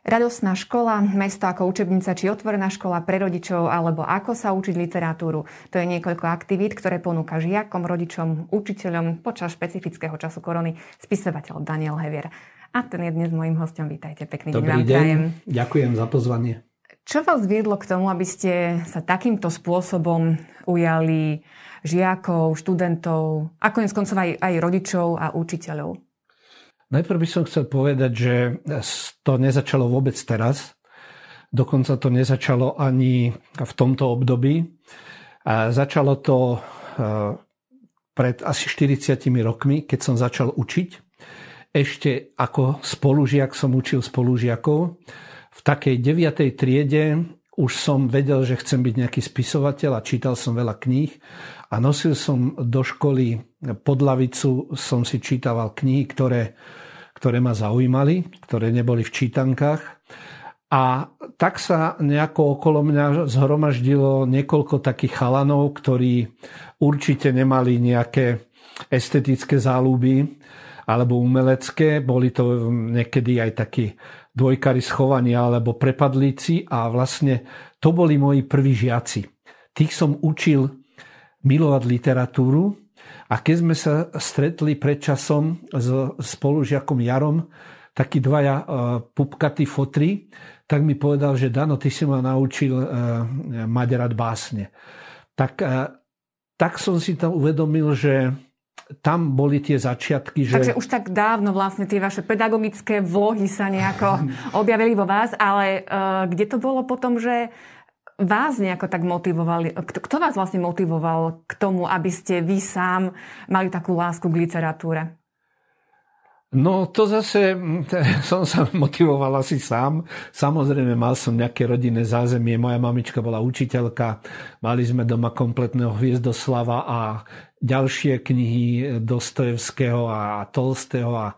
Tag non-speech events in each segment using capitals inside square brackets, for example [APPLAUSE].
Radosná škola, mesto ako učebnica či otvorená škola pre rodičov alebo ako sa učiť literatúru. To je niekoľko aktivít, ktoré ponúka žiakom, rodičom, učiteľom počas špecifického času korony spisovateľ Daniel Hevier. A ten je dnes mojím hostom. Vítajte, pekný Dobrý deň vám prajem. Ďakujem za pozvanie. Čo vás viedlo k tomu, aby ste sa takýmto spôsobom ujali žiakov, študentov, a konec koncov aj, aj rodičov a učiteľov? Najprv by som chcel povedať, že to nezačalo vôbec teraz. Dokonca to nezačalo ani v tomto období. A začalo to e, pred asi 40 rokmi, keď som začal učiť. Ešte ako spolužiak som učil spolužiakov. V takej 9. triede už som vedel, že chcem byť nejaký spisovateľ a čítal som veľa kníh a nosil som do školy pod lavicu, som si čítaval knihy, ktoré ktoré ma zaujímali, ktoré neboli v čítankách. A tak sa nejako okolo mňa zhromaždilo niekoľko takých chalanov, ktorí určite nemali nejaké estetické záľuby alebo umelecké. Boli to niekedy aj takí dvojkari schovania alebo prepadlíci a vlastne to boli moji prví žiaci. Tých som učil milovať literatúru a keď sme sa stretli pred časom s spolužiakom Jarom, takí dvaja uh, pupkatí fotri, tak mi povedal, že Dano, ty si ma naučil uh, mať rád básne. Tak, uh, tak som si tam uvedomil, že tam boli tie začiatky. Že... Takže už tak dávno vlastne tie vaše pedagogické vlohy sa nejako [LAUGHS] objavili vo vás, ale uh, kde to bolo potom, že vás nejako tak motivovali? Kto vás vlastne motivoval k tomu, aby ste vy sám mali takú lásku k literatúre? No to zase [LAUGHS] som sa motivoval asi sám. Samozrejme mal som nejaké rodinné zázemie. Moja mamička bola učiteľka. Mali sme doma kompletného Hviezdoslava a ďalšie knihy Dostojevského a Tolstého a,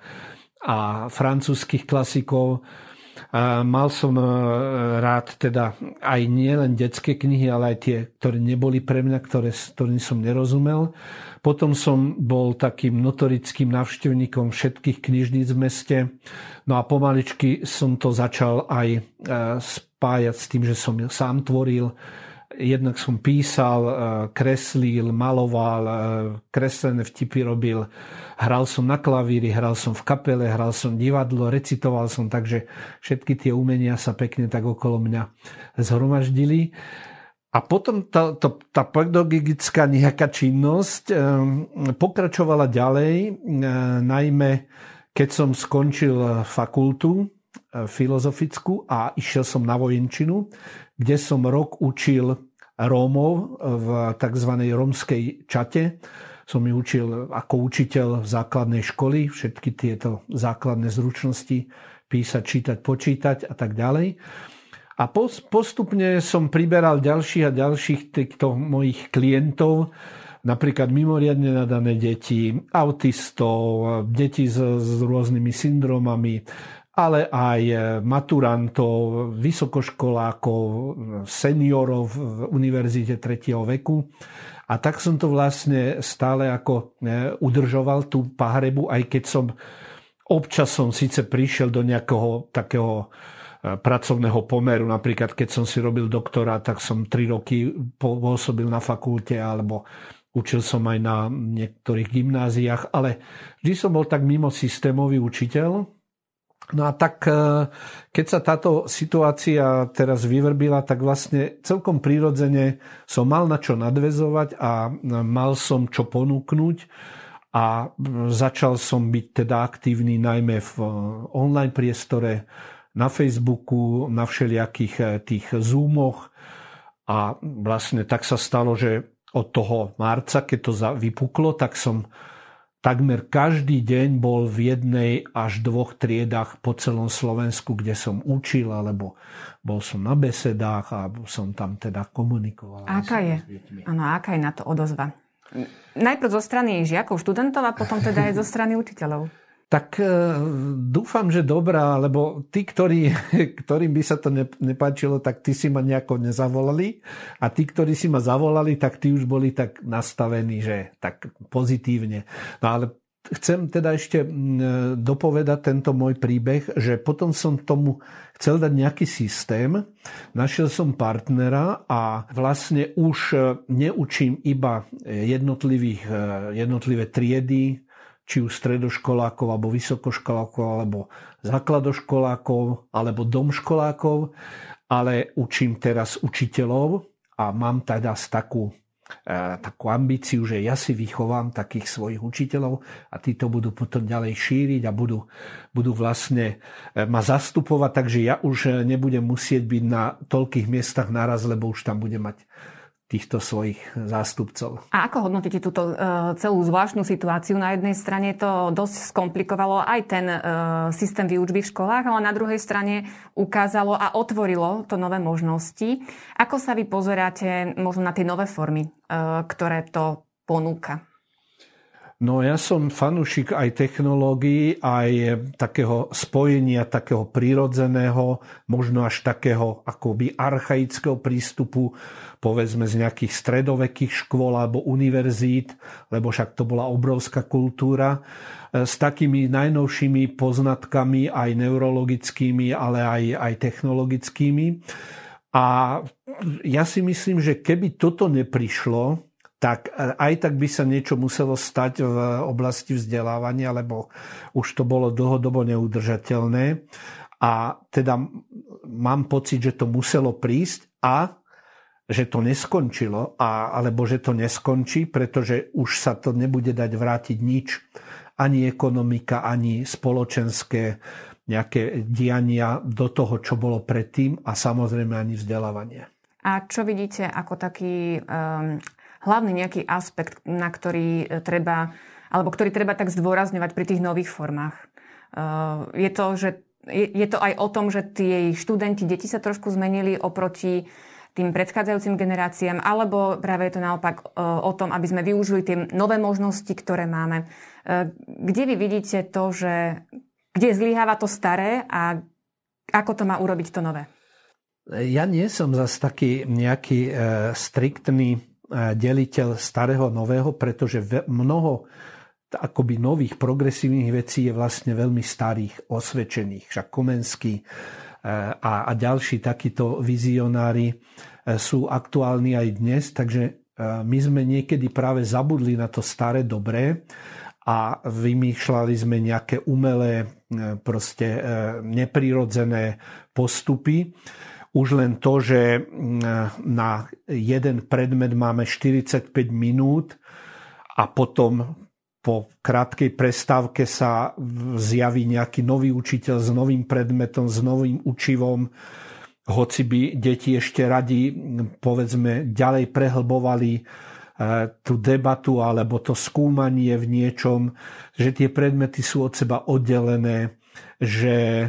a francúzských klasikov. Mal som e, rád teda aj nielen detské knihy, ale aj tie, ktoré neboli pre mňa, ktoré, ktorým som nerozumel. Potom som bol takým notorickým navštevníkom všetkých knižníc v meste. No a pomaličky som to začal aj e, spájať s tým, že som sám tvoril jednak som písal, e, kreslil, maloval, kreslené vtipy robil Hral som na klavíri, hral som v kapele, hral som divadlo, recitoval som, takže všetky tie umenia sa pekne tak okolo mňa zhromaždili. A potom tá, tá, tá pedagogická nejaká činnosť e, pokračovala ďalej, e, najmä keď som skončil fakultu e, filozofickú a išiel som na vojenčinu, kde som rok učil Rómov v tzv. rómskej čate som ju učil ako učiteľ základnej školy, všetky tieto základné zručnosti, písať, čítať, počítať a tak ďalej. A postupne som priberal ďalších a ďalších týchto mojich klientov, napríklad mimoriadne nadané deti, autistov, deti s, s rôznymi syndromami, ale aj maturantov, vysokoškolákov, seniorov v univerzite 3. veku. A tak som to vlastne stále ako e, udržoval tú pahrebu, aj keď som občas som síce prišiel do nejakého takého e, pracovného pomeru. Napríklad, keď som si robil doktora, tak som 3 roky pôsobil na fakulte alebo učil som aj na niektorých gymnáziách, ale vždy som bol tak mimo systémový učiteľ, No a tak, e, keď sa táto situácia teraz vyvrbila, tak vlastne celkom prirodzene som mal na čo nadvezovať a mal som čo ponúknuť a začal som byť teda aktívny najmä v online priestore, na Facebooku, na všelijakých e, tých Zoomoch. A vlastne tak sa stalo, že od toho marca, keď to vypuklo, tak som Takmer každý deň bol v jednej až dvoch triedách po celom Slovensku, kde som učil, alebo bol som na besedách a som tam teda komunikoval. Aká je? Áno, aká je na to odozva? Najprv zo strany žiakov, študentov a potom teda aj zo strany učiteľov. Tak e, dúfam, že dobrá, lebo tí, ktorí, [LAUGHS] ktorým by sa to nepáčilo, tak tí si ma nejako nezavolali a tí, ktorí si ma zavolali, tak tí už boli tak nastavení, že tak pozitívne. No ale chcem teda ešte dopovedať tento môj príbeh, že potom som tomu chcel dať nejaký systém, našiel som partnera a vlastne už e, neučím iba jednotlivých, e, jednotlivé triedy, či už stredoškolákov, alebo vysokoškolákov, alebo základoškolákov, alebo domškolákov, ale učím teraz učiteľov a mám teda takú E, takú ambíciu, že ja si vychovám takých svojich učiteľov a tí to budú potom ďalej šíriť a budú, budú vlastne e, ma zastupovať, takže ja už nebudem musieť byť na toľkých miestach naraz, lebo už tam budem mať týchto svojich zástupcov. A ako hodnotíte túto uh, celú zvláštnu situáciu? Na jednej strane to dosť skomplikovalo aj ten uh, systém výučby v školách, ale na druhej strane ukázalo a otvorilo to nové možnosti. Ako sa vy pozeráte možno na tie nové formy, uh, ktoré to ponúka? No ja som fanúšik aj technológií, aj takého spojenia, takého prírodzeného, možno až takého akoby archaického prístupu, povedzme z nejakých stredovekých škôl alebo univerzít, lebo však to bola obrovská kultúra, e, s takými najnovšími poznatkami aj neurologickými, ale aj, aj technologickými. A ja si myslím, že keby toto neprišlo, tak e, aj tak by sa niečo muselo stať v oblasti vzdelávania, lebo už to bolo dlhodobo neudržateľné. A teda mám pocit, že to muselo prísť a že to neskončilo, a, alebo že to neskončí, pretože už sa to nebude dať vrátiť nič. Ani ekonomika, ani spoločenské nejaké diania do toho, čo bolo predtým a samozrejme ani vzdelávanie. A čo vidíte ako taký um, hlavný nejaký aspekt, na ktorý e, treba, alebo ktorý treba tak zdôrazňovať pri tých nových formách. E, je to, že je to aj o tom, že tie študenti, deti sa trošku zmenili oproti tým predchádzajúcim generáciám, alebo práve je to naopak e, o tom, aby sme využili tie nové možnosti, ktoré máme. Kde vy vidíte to, že kde zlyháva to staré a ako to má urobiť to nové? Ja nie som zase taký nejaký e, striktný deliteľ starého nového, pretože mnoho akoby nových progresívnych vecí je vlastne veľmi starých, osvedčených. Však Komenský e, a, a ďalší takíto vizionári e, sú aktuálni aj dnes, takže e, my sme niekedy práve zabudli na to staré dobré a vymýšľali sme nejaké umelé, proste neprirodzené postupy už len to, že mm, na jeden predmet máme 45 minút a potom po krátkej prestávke sa zjaví nejaký nový učiteľ s novým predmetom, s novým učivom, hoci by deti ešte radi, povedzme, ďalej prehlbovali e, tú debatu alebo to skúmanie v niečom, že tie predmety sú od seba oddelené, že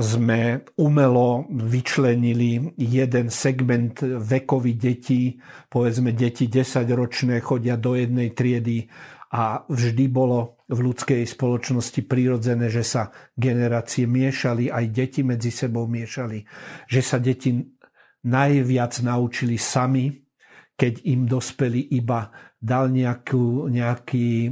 sme umelo vyčlenili jeden segment vekový detí, povedzme deti 10-ročné chodia do jednej triedy a vždy bolo v ľudskej spoločnosti prirodzené, že sa generácie miešali, aj deti medzi sebou miešali, že sa deti najviac naučili sami, keď im dospeli iba dal nejakú, nejaký,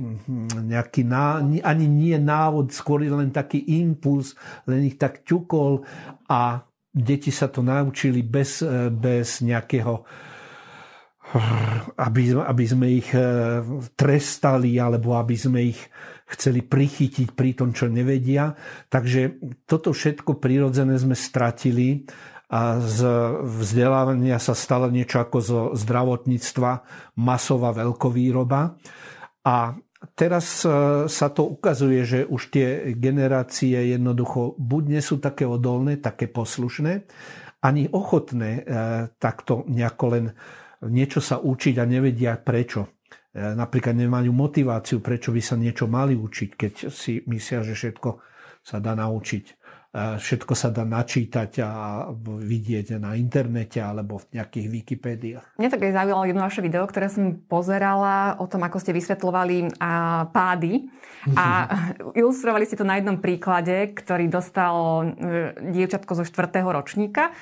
nejaký ná, ani nie návod, skôr len taký impuls, len ich tak ťukol a deti sa to naučili bez, bez nejakého aby, aby sme ich eh, trestali alebo aby sme ich chceli prichytiť pri tom, čo nevedia. Takže toto všetko prirodzené sme stratili a z vzdelávania sa stalo niečo ako zo zdravotníctva masová veľkovýroba. A teraz e, sa to ukazuje, že už tie generácie jednoducho buď nie sú také odolné, také poslušné, ani ochotné e, takto nejako len niečo sa učiť a nevedia prečo. E, napríklad nemajú motiváciu, prečo by sa niečo mali učiť, keď si myslia, že všetko sa dá naučiť všetko sa dá načítať a vidieť na internete alebo v nejakých Wikipédiách. Mňa tak aj zaujalo jedno vaše video, ktoré som pozerala o tom, ako ste vysvetľovali pády a [LAUGHS] ilustrovali ste to na jednom príklade, ktorý dostal e, dievčatko zo 4. ročníka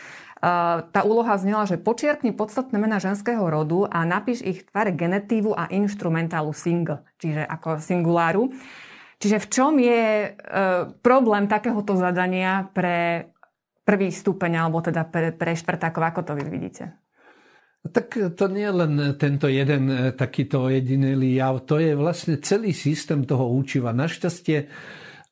tá úloha znela, že počiarkni podstatné mena ženského rodu a napíš ich tvare genetívu a instrumentálu single, čiže ako singuláru. Čiže v čom je problém takéhoto zadania pre prvý stupeň, alebo teda pre, pre štvrtákov, ako to vy vidíte? Tak to nie je len tento jeden takýto jedinelý jav, to je vlastne celý systém toho učiva. Našťastie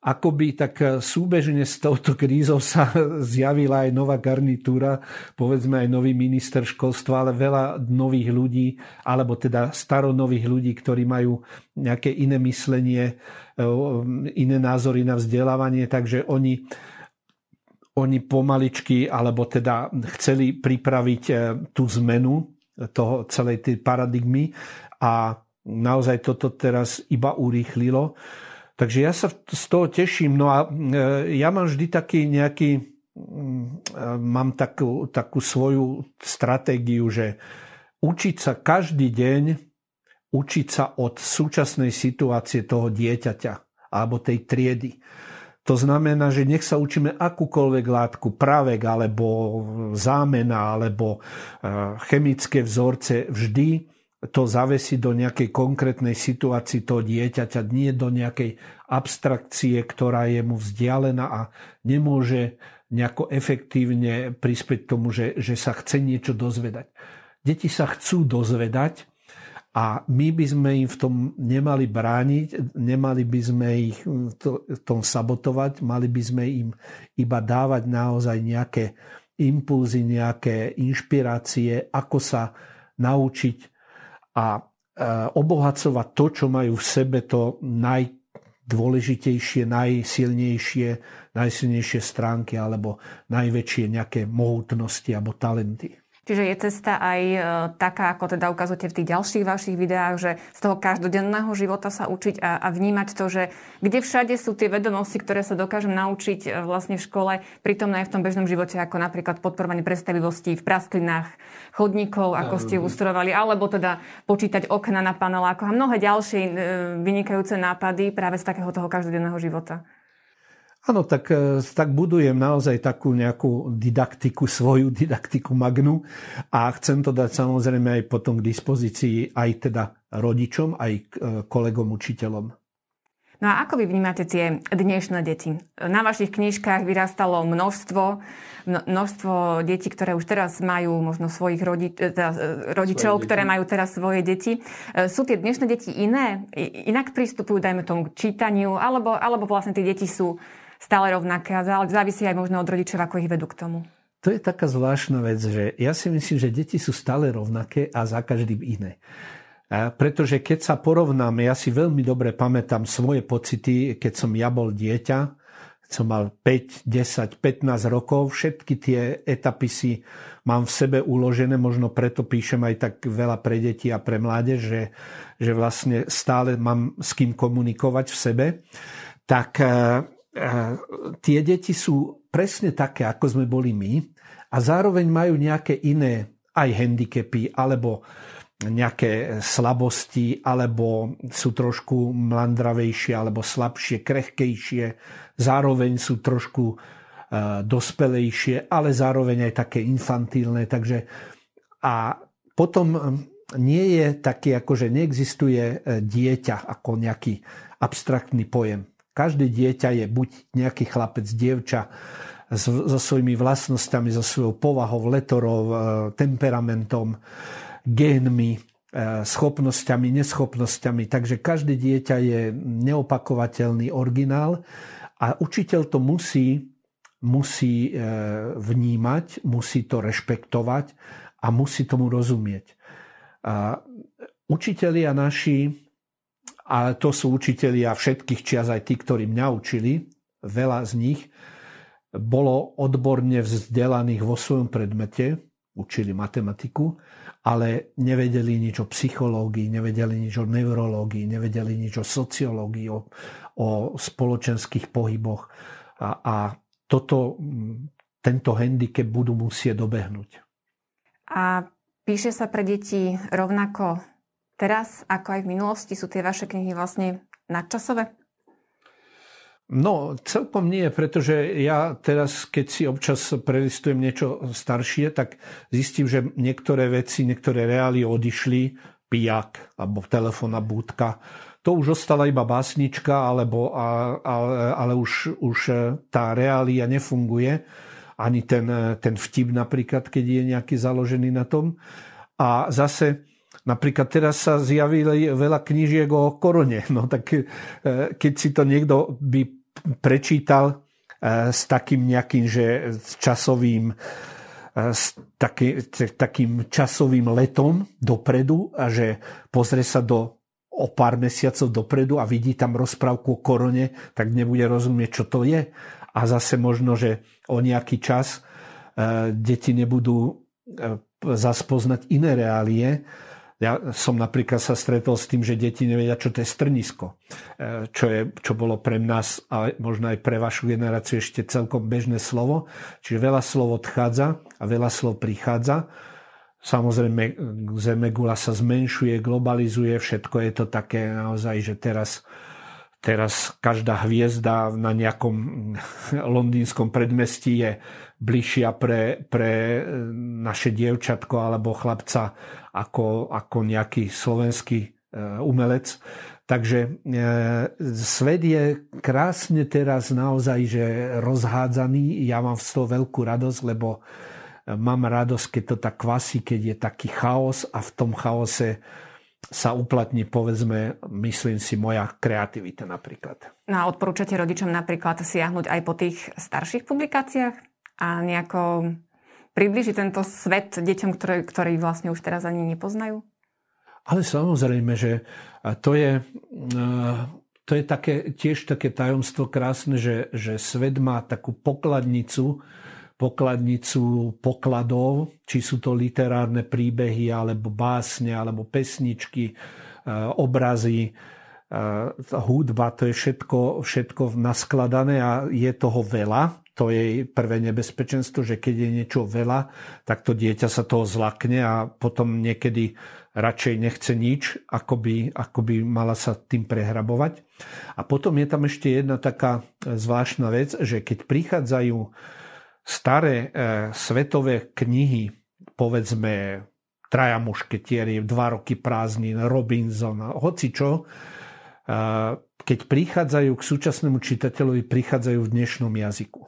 akoby tak e, súbežne s touto krízou sa [LAUGHS] zjavila aj nová garnitúra, povedzme aj nový minister školstva, ale veľa nových ľudí, alebo teda staronových ľudí, ktorí majú nejaké iné myslenie, e, iné názory na vzdelávanie, takže oni oni pomaličky, alebo teda chceli pripraviť e, tú zmenu toho celej tej paradigmy a naozaj toto teraz iba urýchlilo. Takže ja sa z toho teším. No a e, ja mám vždy taký nejaký, e, mám takú, takú svoju stratégiu, že učiť sa každý deň, učiť sa od súčasnej situácie toho dieťaťa alebo tej triedy. To znamená, že nech sa učíme akúkoľvek látku, pravek alebo zámena alebo e, chemické vzorce, vždy to zavesiť do nejakej konkrétnej situácii toho dieťaťa, nie do nejakej abstrakcie, ktorá je mu vzdialená a nemôže nejako efektívne prispieť tomu, že, že sa chce niečo dozvedať. Deti sa chcú dozvedať a my by sme im v tom nemali brániť, nemali by sme ich v tom sabotovať, mali by sme im iba dávať naozaj nejaké impulzy, nejaké inšpirácie, ako sa naučiť a e, obohacovať to, čo majú v sebe, to najdôležitejšie, najsilnejšie, najsilnejšie stránky alebo najväčšie nejaké mohutnosti alebo talenty. Čiže je cesta aj e, taká, ako teda ukazujete v tých ďalších vašich videách, že z toho každodenného života sa učiť a, a vnímať to, že kde všade sú tie vedomosti, ktoré sa dokážem naučiť e, vlastne v škole, pritom aj v tom bežnom živote, ako napríklad podporovanie predstavivosti v prasklinách chodníkov, ako ste ilustrovali, alebo teda počítať okna na panelákoch a mnohé ďalšie e, vynikajúce nápady práve z takého toho každodenného života. Áno, tak, e, tak budujem naozaj takú nejakú didaktiku, svoju didaktiku magnu a chcem to dať samozrejme aj potom k dispozícii aj teda rodičom, aj e, kolegom, učiteľom. No a ako vy vnímate tie dnešné deti? Na vašich knižkách vyrastalo množstvo, množstvo detí, ktoré už teraz majú možno svojich rodi, e, teda rodičov, ktoré majú teraz svoje deti. Sú tie dnešné deti iné? Inak pristupujú, dajme tomu, k čítaniu? Alebo, alebo vlastne tie deti sú stále rovnaké a závisí aj možno od rodičov, ako ich vedú k tomu. To je taká zvláštna vec, že ja si myslím, že deti sú stále rovnaké a za každým iné. Pretože keď sa porovnáme, ja si veľmi dobre pamätám svoje pocity, keď som ja bol dieťa, som mal 5, 10, 15 rokov, všetky tie etapy si mám v sebe uložené, možno preto píšem aj tak veľa pre deti a pre mládež, že, že vlastne stále mám s kým komunikovať v sebe. Tak tie deti sú presne také, ako sme boli my a zároveň majú nejaké iné aj handicapy alebo nejaké slabosti, alebo sú trošku mlandravejšie, alebo slabšie, krehkejšie, zároveň sú trošku uh, dospelejšie, ale zároveň aj také infantilné. Takže a potom nie je taký, ako že neexistuje e, dieťa ako nejaký abstraktný pojem. Každé dieťa je buď nejaký chlapec, dievča so svojimi vlastnosťami, so svojou povahou, letorov, e, temperamentom, génmi, e, schopnosťami, neschopnosťami. Takže každé dieťa je neopakovateľný originál a učiteľ to musí, musí e, vnímať, musí to rešpektovať a musí tomu rozumieť. A učitelia naši ale to sú učitelia všetkých čias, aj tí, ktorí mňa učili, veľa z nich bolo odborne vzdelaných vo svojom predmete, učili matematiku, ale nevedeli nič o psychológii, nevedeli nič o neurológii, nevedeli nič o sociológii, o, o spoločenských pohyboch. A, a toto, tento handicap budú musieť dobehnúť. A píše sa pre deti rovnako teraz, ako aj v minulosti, sú tie vaše knihy vlastne nadčasové? No, celkom nie, pretože ja teraz, keď si občas prelistujem niečo staršie, tak zistím, že niektoré veci, niektoré reály odišli, pijak alebo telefónna búdka. To už ostala iba básnička, alebo, ale, ale už, už e, tá reália nefunguje. Ani ten, e, ten vtip napríklad, keď je nejaký založený na tom. A zase Napríklad teraz sa zjavili veľa knížiek o korone. No tak e, keď si to niekto by prečítal e, s takým nejakým, že s časovým e, s taký, takým časovým letom dopredu a že pozrie sa do o pár mesiacov dopredu a vidí tam rozprávku o korone, tak nebude rozumieť, čo to je. A zase možno, že o nejaký čas deti nebudú zaspoznať iné reálie, ja som napríklad sa stretol s tým, že deti nevedia, čo to je strnisko. E, čo, je, čo bolo pre nás a možno aj pre vašu generáciu ešte celkom bežné slovo. Čiže veľa slov odchádza a veľa slov prichádza. Samozrejme, Zemegula sa zmenšuje, globalizuje, všetko je to také naozaj, že teraz Teraz každá hviezda na nejakom [LAUGHS] londýnskom predmestí je bližšia pre, pre naše dievčatko alebo chlapca ako, ako nejaký slovenský e, umelec. Takže e, svet je krásne teraz naozaj že rozhádzaný. Ja mám z toho veľkú radosť, lebo mám radosť, keď to tak kvasí, keď je taký chaos a v tom chaose sa uplatní, povedzme, myslím si, moja kreativita napríklad. No a odporúčate rodičom napríklad siahnuť aj po tých starších publikáciách a nejako približiť tento svet deťom, ktoré, ktorí vlastne už teraz ani nepoznajú? Ale samozrejme, že to je, to je také, tiež také tajomstvo krásne, že, že svet má takú pokladnicu, pokladnicu pokladov, či sú to literárne príbehy, alebo básne, alebo pesničky, e, obrazy, e, hudba, to je všetko, všetko naskladané a je toho veľa. To je prvé nebezpečenstvo, že keď je niečo veľa, tak to dieťa sa toho zlakne a potom niekedy radšej nechce nič, ako by, ako by mala sa tým prehrabovať. A potom je tam ešte jedna taká zvláštna vec, že keď prichádzajú staré e, svetové knihy, povedzme Traja mušketieri, Dva roky prázdnin, Robinson, hoci čo, e, keď prichádzajú k súčasnému čitateľovi, prichádzajú v dnešnom jazyku.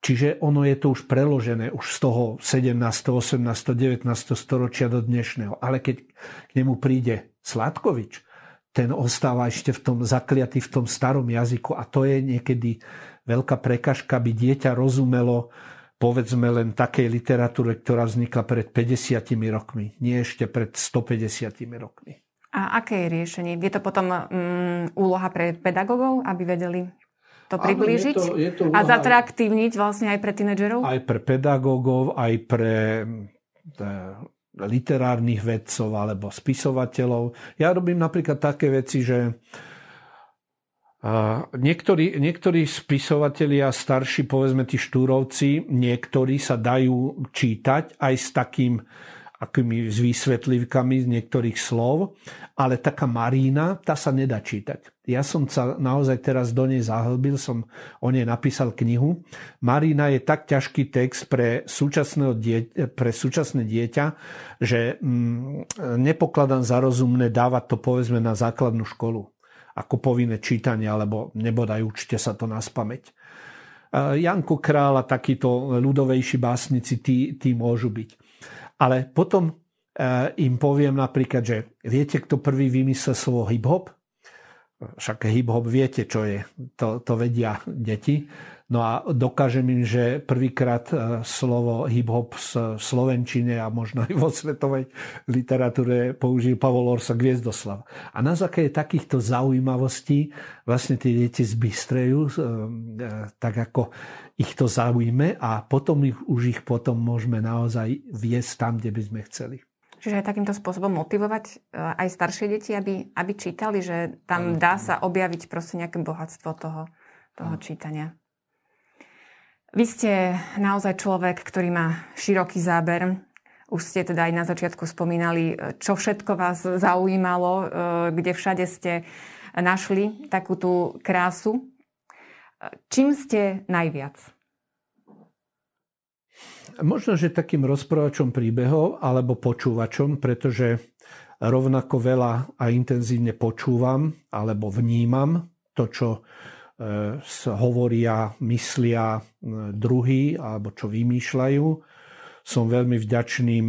Čiže ono je to už preložené už z toho 17., 18., 19. storočia do dnešného. Ale keď k nemu príde Sladkovič, ten ostáva ešte v tom zakliatý v tom starom jazyku a to je niekedy veľká prekažka, aby dieťa rozumelo povedzme len takej literatúre, ktorá vznikla pred 50 rokmi, nie ešte pred 150 rokmi. A aké je riešenie? Je to potom um, úloha pre pedagógov, aby vedeli to priblížiť je to, je to a zatraktívniť vlastne aj pre tínedžerov? Aj pre pedagógov, aj pre literárnych vedcov alebo spisovateľov. Ja robím napríklad také veci, že Niektorí, niektorí spisovatelia, starší, povedzme tí štúrovci, niektorí sa dajú čítať aj s takým akými s výsvetlivkami z niektorých slov, ale taká Marína, tá sa nedá čítať. Ja som sa naozaj teraz do nej zahlbil, som o nej napísal knihu. Marína je tak ťažký text pre, dieťa, pre súčasné dieťa, že mm, nepokladám za rozumné dávať to povedzme na základnú školu ako povinné čítanie, alebo nebodaj učte sa to na spameť. E, Janko Král a takíto ľudovejší básnici, tí, tí môžu byť. Ale potom e, im poviem napríklad, že viete, kto prvý vymyslel slovo hip-hop? Však hip-hop viete, čo je. To, to vedia deti. No a dokážem im, že prvýkrát e, slovo hip-hop v slovenčine a možno aj vo svetovej literatúre použil Pavol Orsa Gviezdoslav. A na základe takýchto zaujímavostí vlastne tie deti zbystrejú, e, e, tak ako ich to zaujíme a potom ich, už ich potom môžeme naozaj viesť tam, kde by sme chceli. Čiže aj takýmto spôsobom motivovať aj staršie deti, aby, aby čítali, že tam dá sa objaviť proste nejaké bohatstvo toho, toho čítania. Vy ste naozaj človek, ktorý má široký záber. Už ste teda aj na začiatku spomínali, čo všetko vás zaujímalo, e, kde všade ste našli takú tú krásu Čím ste najviac? Možno, že takým rozprávačom príbehov alebo počúvačom, pretože rovnako veľa a intenzívne počúvam alebo vnímam to, čo hovoria, myslia e, druhý alebo čo vymýšľajú. Som veľmi vďačným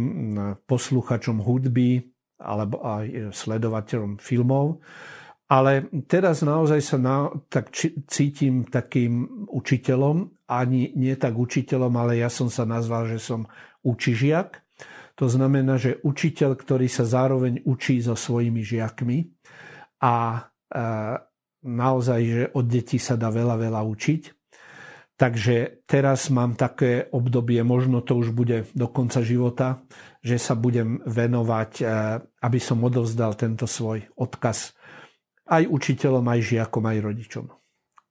posluchačom hudby alebo aj sledovateľom filmov. Ale teraz naozaj sa na, tak či, cítim takým učiteľom, ani nie tak učiteľom, ale ja som sa nazval, že som učižiak. To znamená, že učiteľ, ktorý sa zároveň učí so svojimi žiakmi a e, naozaj, že od detí sa dá veľa, veľa učiť. Takže teraz mám také obdobie, možno to už bude do konca života, že sa budem venovať, e, aby som odovzdal tento svoj odkaz aj učiteľom, aj žiakom, aj rodičom.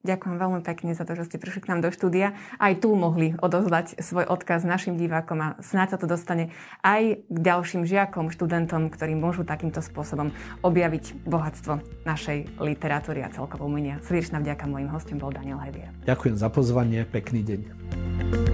Ďakujem veľmi pekne za to, že ste prišli k nám do štúdia. Aj tu mohli odozdať svoj odkaz našim divákom a snáď sa to dostane aj k ďalším žiakom, študentom, ktorí môžu takýmto spôsobom objaviť bohatstvo našej literatúry a celkovo umenia. Srdečná vďaka mojim hostom bol Daniel Hevier. Ďakujem za pozvanie, pekný deň.